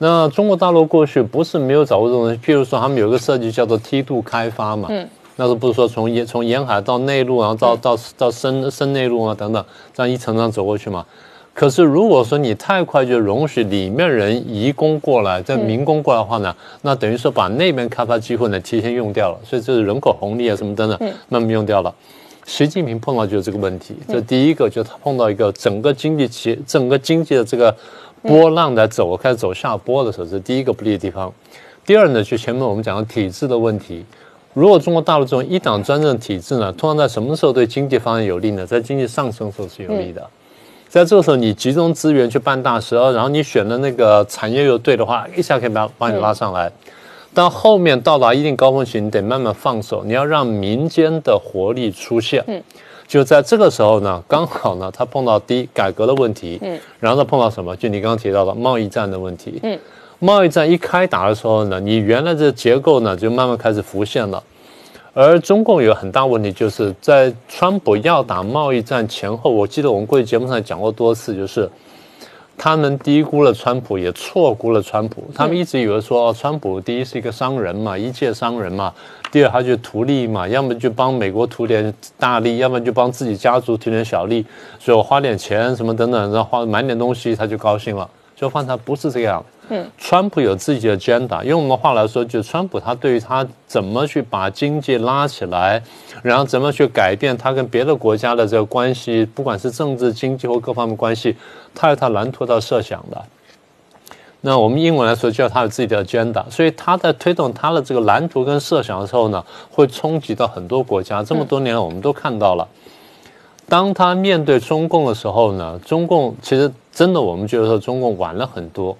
那中国大陆过去不是没有找过这种东西，譬如说他们有一个设计叫做梯度开发嘛，嗯，那时候不是说从沿从沿海到内陆，然后到到到深深内陆啊等等，这样一层层走过去嘛。可是如果说你太快就容许里面人移工过来，在民工过来的话呢，那等于说把那边开发机会呢提前用掉了，所以这是人口红利啊什么等等，慢慢用掉了。习近平碰到就是这个问题，这第一个就是他碰到一个整个经济企整个经济的这个。波浪在走，开始走下坡的时候，是第一个不利的地方。第二呢，就前面我们讲的体制的问题。如果中国大陆这种一党专政体制呢，通常在什么时候对经济发展有利呢？在经济上升时候是有利的。在这个时候，你集中资源去办大事，然后你选的那个产业又对的话，一下可以把把你拉上来。到后面到达一定高峰期，你得慢慢放手，你要让民间的活力出现。嗯。就在这个时候呢，刚好呢，他碰到第一改革的问题，嗯，然后他碰到什么？就你刚刚提到的贸易战的问题，嗯，贸易战一开打的时候呢，你原来的结构呢就慢慢开始浮现了，而中共有很大问题，就是在川普要打贸易战前后，我记得我们过去节目上讲过多次，就是他们低估了川普，也错估了川普，他们一直以为说，川普第一是一个商人嘛，一介商人嘛。第二，他就图利嘛，要么就帮美国图点大利，要么就帮自己家族图点小利，所以我花点钱什么等等，然后花买点东西，他就高兴了。就发现他不是这样。嗯，川普有自己的 agenda，用我们的话来说，就川普他对于他怎么去把经济拉起来，然后怎么去改变他跟别的国家的这个关系，不管是政治、经济或各方面关系，他有他蓝图、的设想的。那我们英文来说叫他有自己的 agenda，所以他在推动他的这个蓝图跟设想的时候呢，会冲击到很多国家。这么多年我们都看到了，当他面对中共的时候呢，中共其实真的我们觉得说中共晚了很多。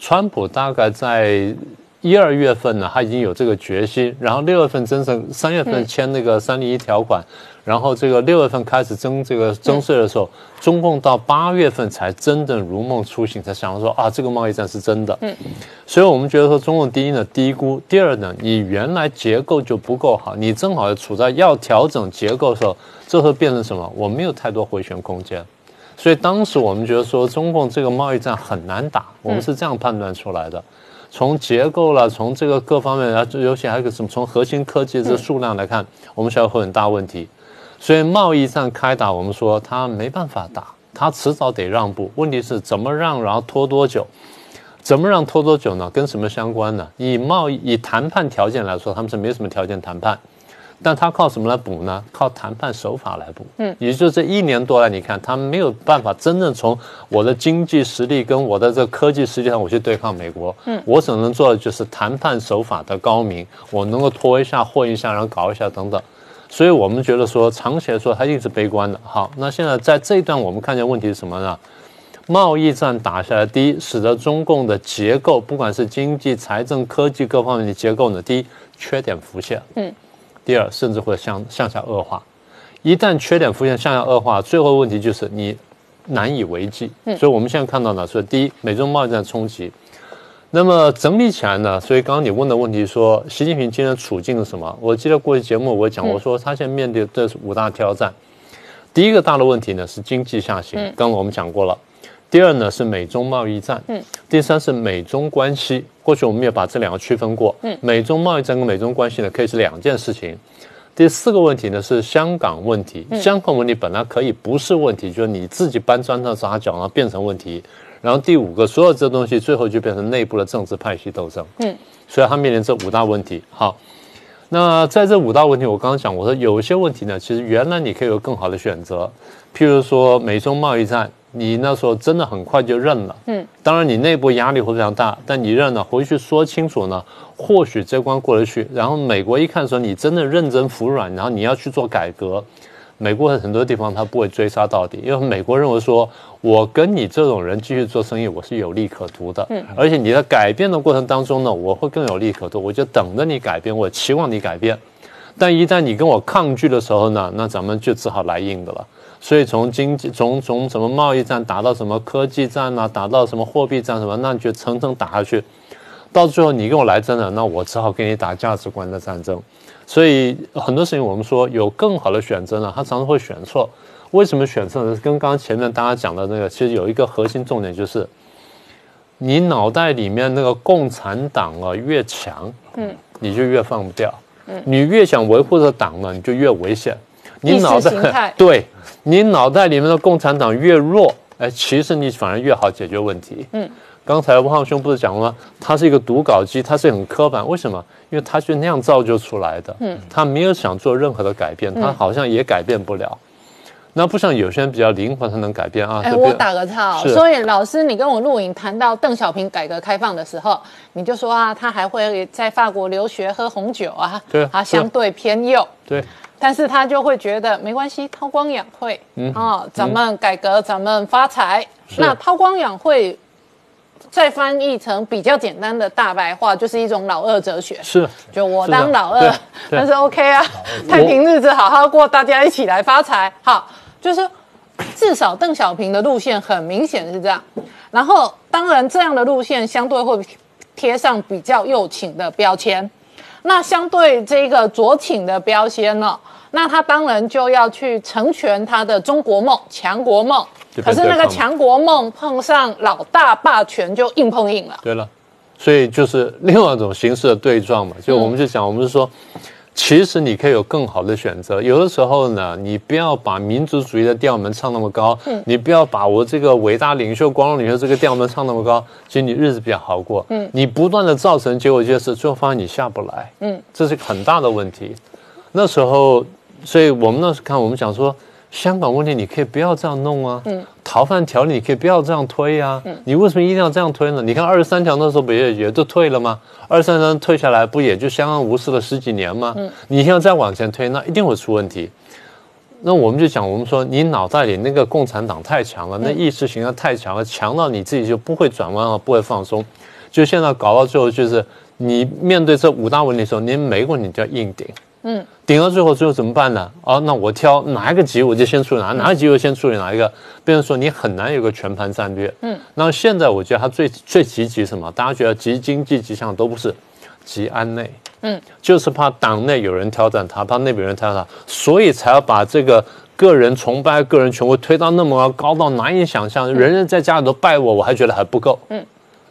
川普大概在一二月份呢，他已经有这个决心，然后六月份真正三月份签那个三零一条款。然后这个六月份开始征这个征税的时候，中共到八月份才真正如梦初醒，才想到说啊，这个贸易战是真的。嗯，所以我们觉得说，中共第一呢低估，第二呢，你原来结构就不够好，你正好处在要调整结构的时候，这时候变成什么？我没有太多回旋空间。所以当时我们觉得说，中共这个贸易战很难打，我们是这样判断出来的。从结构了，从这个各方面，啊，尤其还有个什么，从核心科技这数量来看，我们需要会很大问题。所以贸易战开打，我们说他没办法打，他迟早得让步。问题是怎么让，然后拖多久？怎么让拖多久呢？跟什么相关呢？以贸易以谈判条件来说，他们是没什么条件谈判。但他靠什么来补呢？靠谈判手法来补。嗯，也就是这一年多来，你看他没有办法真正从我的经济实力跟我的这科技实力上，我去对抗美国。嗯，我所能做的就是谈判手法的高明，我能够拖一下、混一下，然后搞一下等等。所以我们觉得说，长期来说，他一定是悲观的。好，那现在在这一段，我们看见问题是什么呢？贸易战打下来，第一，使得中共的结构，不管是经济、财政、科技各方面的结构呢，第一缺点浮现。嗯。第二，甚至会向向下恶化。一旦缺点浮现，向下恶化，最后问题就是你难以为继。所以我们现在看到呢，说第一，美中贸易战冲击。那么整理起来呢，所以刚刚你问的问题说，习近平今天处境是什么？我记得过去节目我讲，我说他现在面对的是五大挑战。第一个大的问题呢是经济下行，刚刚我们讲过了。第二呢是美中贸易战，嗯，第三是美中关系。过去我们也把这两个区分过，嗯，美中贸易战跟美中关系呢可以是两件事情。第四个问题呢是香港问题，香港问题本来可以不是问题，就是你自己搬砖头砸脚然后变成问题。然后第五个，所有这东西最后就变成内部的政治派系斗争，嗯，所以他面临这五大问题。好，那在这五大问题，我刚刚讲，我说有一些问题呢，其实原来你可以有更好的选择，譬如说美中贸易战。你那时候真的很快就认了，嗯，当然你内部压力会非常大，但你认了，回去说清楚呢，或许这关过得去。然后美国一看说你真的认真服软，然后你要去做改革，美国很多地方他不会追杀到底，因为美国认为说我跟你这种人继续做生意，我是有利可图的，嗯，而且你在改变的过程当中呢，我会更有利可图，我就等着你改变，我期望你改变，但一旦你跟我抗拒的时候呢，那咱们就只好来硬的了。所以从经济从从什么贸易战打到什么科技战啊，打到什么货币战什么，那你就层层打下去，到最后你跟我来真的，那我只好跟你打价值观的战争。所以很多事情我们说有更好的选择呢，他常常会选错。为什么选错呢？跟刚刚前面大家讲的那个，其实有一个核心重点就是，你脑袋里面那个共产党啊越强，嗯，你就越放不掉，嗯，你越想维护这党呢，你就越危险。你脑袋 [LAUGHS] 对，你脑袋里面的共产党越弱，哎，其实你反而越好解决问题。嗯，刚才吴浩兄不是讲了吗？他是一个读稿机，他是很刻板。为什么？因为他是那样造就出来的。嗯，他没有想做任何的改变，他好像也改变不了。那不像有些人比较灵活，他能改变啊。哎，我打个岔，所以老师，你跟我录影谈到邓小平改革开放的时候，你就说啊，他还会在法国留学喝红酒啊，对，他相对偏右。对。但是他就会觉得没关系，韬光养晦，嗯啊，咱们改革，咱们发财。那韬光养晦，再翻译成比较简单的大白话，就是一种老二哲学。是，就我当老二，[LAUGHS] 但是 OK 啊，太平日子好好过，大家一起来发财。好，就是至少邓小平的路线很明显是这样。然后，当然这样的路线相对会贴上比较右倾的标签。那相对这个左倾的标签呢，那他当然就要去成全他的中国梦、强国梦。可是那个强国梦碰上老大霸权，就硬碰硬了。对了，所以就是另外一种形式的对撞嘛。就我们就讲，我们是说。其实你可以有更好的选择。有的时候呢，你不要把民族主义的调门唱那么高，嗯，你不要把我这个伟大领袖、光荣领袖这个调门唱那么高，其实你日子比较好过。嗯，你不断的造成结果就是，最后发现你下不来。嗯，这是很大的问题。那时候，所以我们那时看，我们想说。香港问题你可以不要这样弄啊，嗯，逃犯条例你可以不要这样推啊，嗯，你为什么一定要这样推呢？你看二十三条那时候不也也都退了吗？二十三条退下来不也就相安无事了十几年吗？嗯，你现在再往前推，那一定会出问题。那我们就讲，我们说你脑袋里那个共产党太强了，那意识形态太强了，强到你自己就不会转弯了，不会放松。就现在搞到最后，就是你面对这五大问题的时候，你每个问题都要硬顶。嗯，顶到最后，最后怎么办呢？哦，那我挑哪一个级，我就先处理哪哪个级，我先处理哪一个。别人说你很难有个全盘战略。嗯，那现在我觉得他最最积极什么？大家觉得急经济急向都不是，急安内。嗯，就是怕党内有人挑战他，怕内部有人挑战他，所以才要把这个个人崇拜、个人权威推到那么高，高到难以想象。人人在家里都拜我，我还觉得还不够。嗯。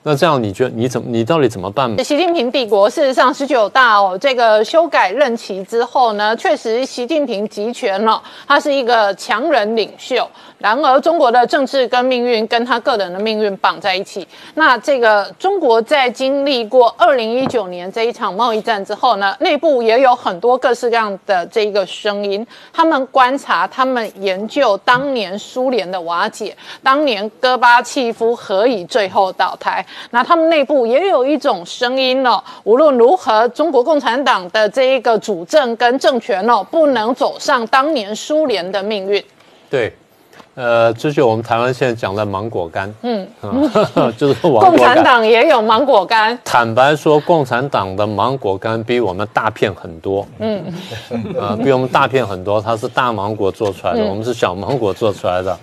那这样你觉得你怎么你到底怎么办？习近平帝国事实上十九大哦，这个修改任期之后呢，确实习近平集权了，他是一个强人领袖。然而，中国的政治跟命运跟他个人的命运绑在一起。那这个中国在经历过二零一九年这一场贸易战之后呢，内部也有很多各式各样的这一个声音。他们观察，他们研究当年苏联的瓦解，当年戈巴契夫何以最后倒台？那他们内部也有一种声音呢，无论如何，中国共产党的这一个主政跟政权哦，不能走上当年苏联的命运。对。呃，这就我们台湾现在讲的芒果干，嗯，[LAUGHS] 就是共产党也有芒果干。坦白说，共产党的芒果干比我们大片很多，嗯，啊，比我们大片很多。它是大芒果做出来的，我们是小芒果做出来的。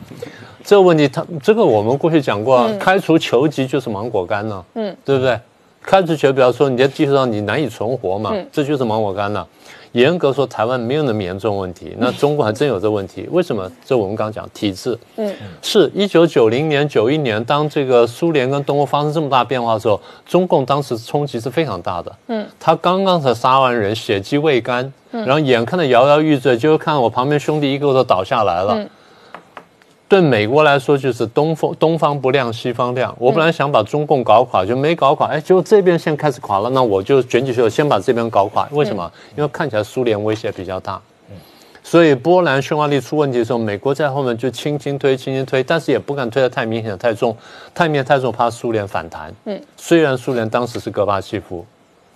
这个问题，它这个我们过去讲过，开除球籍就是芒果干呢，嗯，对不对？开除球，比方说你在技术上你难以存活嘛，这就是芒果干了。严格说，台湾没有那么严重问题。那中国还真有这问题，为什么？这我们刚讲体制，嗯，是一九九零年、九一年，当这个苏联跟东欧发生这么大变化的时候，中共当时冲击是非常大的。嗯，他刚刚才杀完人，血迹未干，然后眼看着摇摇欲坠，就看我旁边兄弟一个个都倒下来了。对美国来说，就是东风东方不亮西方亮。我本来想把中共搞垮，就没搞垮。哎，结果这边先开始垮了，那我就卷起袖先把这边搞垮。为什么？因为看起来苏联威胁比较大。所以波兰匈牙利出问题的时候，美国在后面就轻轻推，轻轻推，但是也不敢推得太明显、太重，太明显太重，怕苏联反弹。嗯，虽然苏联当时是戈巴契夫。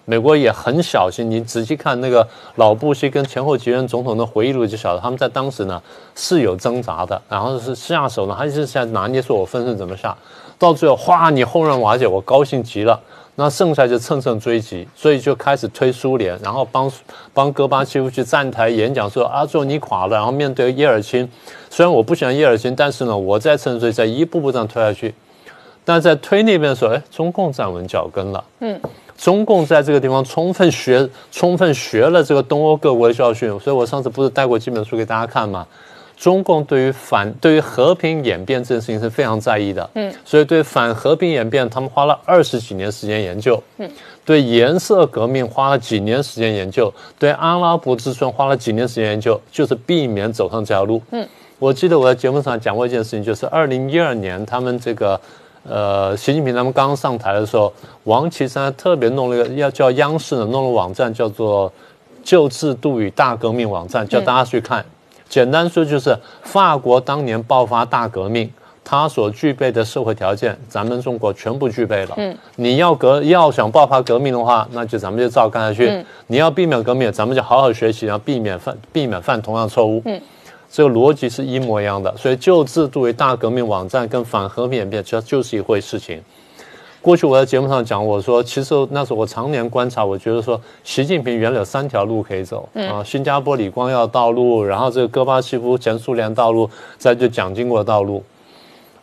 美国也很小心，你仔细看那个老布希跟前后几任总统的回忆录，就晓得他们在当时呢是有挣扎的，然后是下手呢，还是在拿捏说我分寸怎么下，到最后哗，你轰然瓦解，我高兴极了，那剩下就乘胜追击，所以就开始推苏联，然后帮帮戈巴契夫去站台演讲说啊，最后你垮了，然后面对叶尔钦，虽然我不喜欢叶尔钦，但是呢，我在趁追，在一步步这样推下去，但在推那边的时候，哎，中共站稳脚跟了，嗯。中共在这个地方充分学、充分学了这个东欧各国的教训，所以我上次不是带过几本书给大家看吗？中共对于反、对于和平演变这件事情是非常在意的，嗯，所以对反和平演变，他们花了二十几年时间研究，嗯，对颜色革命花了几年时间研究，对阿拉伯之春花了几年时间研究，就是避免走上这条路，嗯，我记得我在节目上讲过一件事情，就是二零一二年他们这个。呃，习近平他们刚刚上台的时候，王岐山特别弄了一个要叫央视呢弄了网站，叫做“旧制度与大革命”网站，叫大家去看。简单说就是，法国当年爆发大革命，它所具备的社会条件，咱们中国全部具备了。嗯，你要革要想爆发革命的话，那就咱们就照干下去。你要避免革命，咱们就好好学习，然后避免犯避免犯同样错误。嗯。这个逻辑是一模一样的，所以旧制度为大革命网站跟反和平演变，其实就是一回事情。过去我在节目上讲，我说其实那时候我常年观察，我觉得说习近平原来有三条路可以走啊，新加坡李光耀道路，然后这个戈巴契夫前苏联道路，再就蒋经国道路。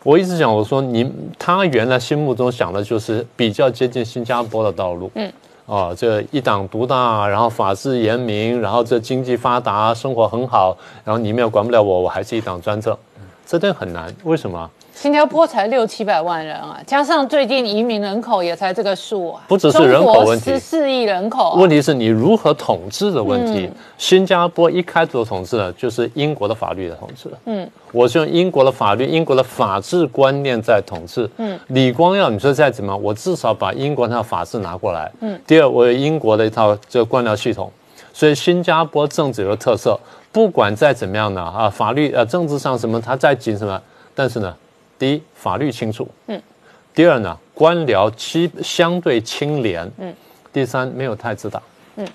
我一直讲，我说你他原来心目中想的就是比较接近新加坡的道路。嗯。哦，这一党独大，然后法治严明，然后这经济发达，生活很好，然后你们也管不了我，我还是一党专政，这点很难。为什么？新加坡才六七百万人啊，加上最近移民人口也才这个数啊，不只是人口问题，十四亿人口，问题是你如何统治的问题。新加坡一开始的统治呢，就是英国的法律的统治。嗯，我是用英国的法律、英国的法治观念在统治。嗯，李光耀，你说再怎么，我至少把英国那套法治拿过来。嗯，第二，我有英国的一套这个官僚系统，所以新加坡政治有个特色，不管再怎么样呢，啊，法律呃政治上什么，它再紧什么，但是呢。第一，法律清楚，嗯；第二呢，官僚基相对清廉，嗯；第三，没有太子党，嗯。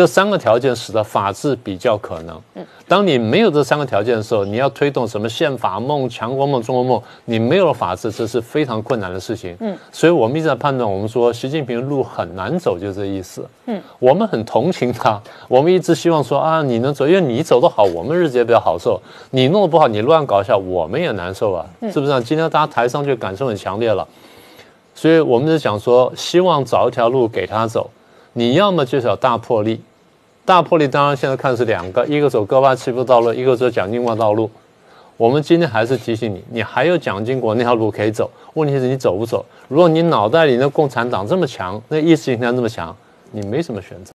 这三个条件使得法治比较可能。嗯，当你没有这三个条件的时候，你要推动什么宪法梦、强国梦、中国梦，你没有了法治，这是非常困难的事情。嗯，所以我们一直在判断，我们说习近平的路很难走，就这意思。嗯，我们很同情他，我们一直希望说啊，你能走，因为你走得好，我们日子也比较好受；你弄得不好，你乱搞一下，我们也难受啊，是不是？今天大家台上就感受很强烈了，所以我们就想说，希望找一条路给他走。你要么就是要大魄力。大魄力当然现在看是两个，一个走戈巴契夫道路，一个走蒋经国道路。我们今天还是提醒你，你还有蒋经国那条路可以走，问题是你走不走？如果你脑袋里的共产党这么强，那意识形态这么强，你没什么选择。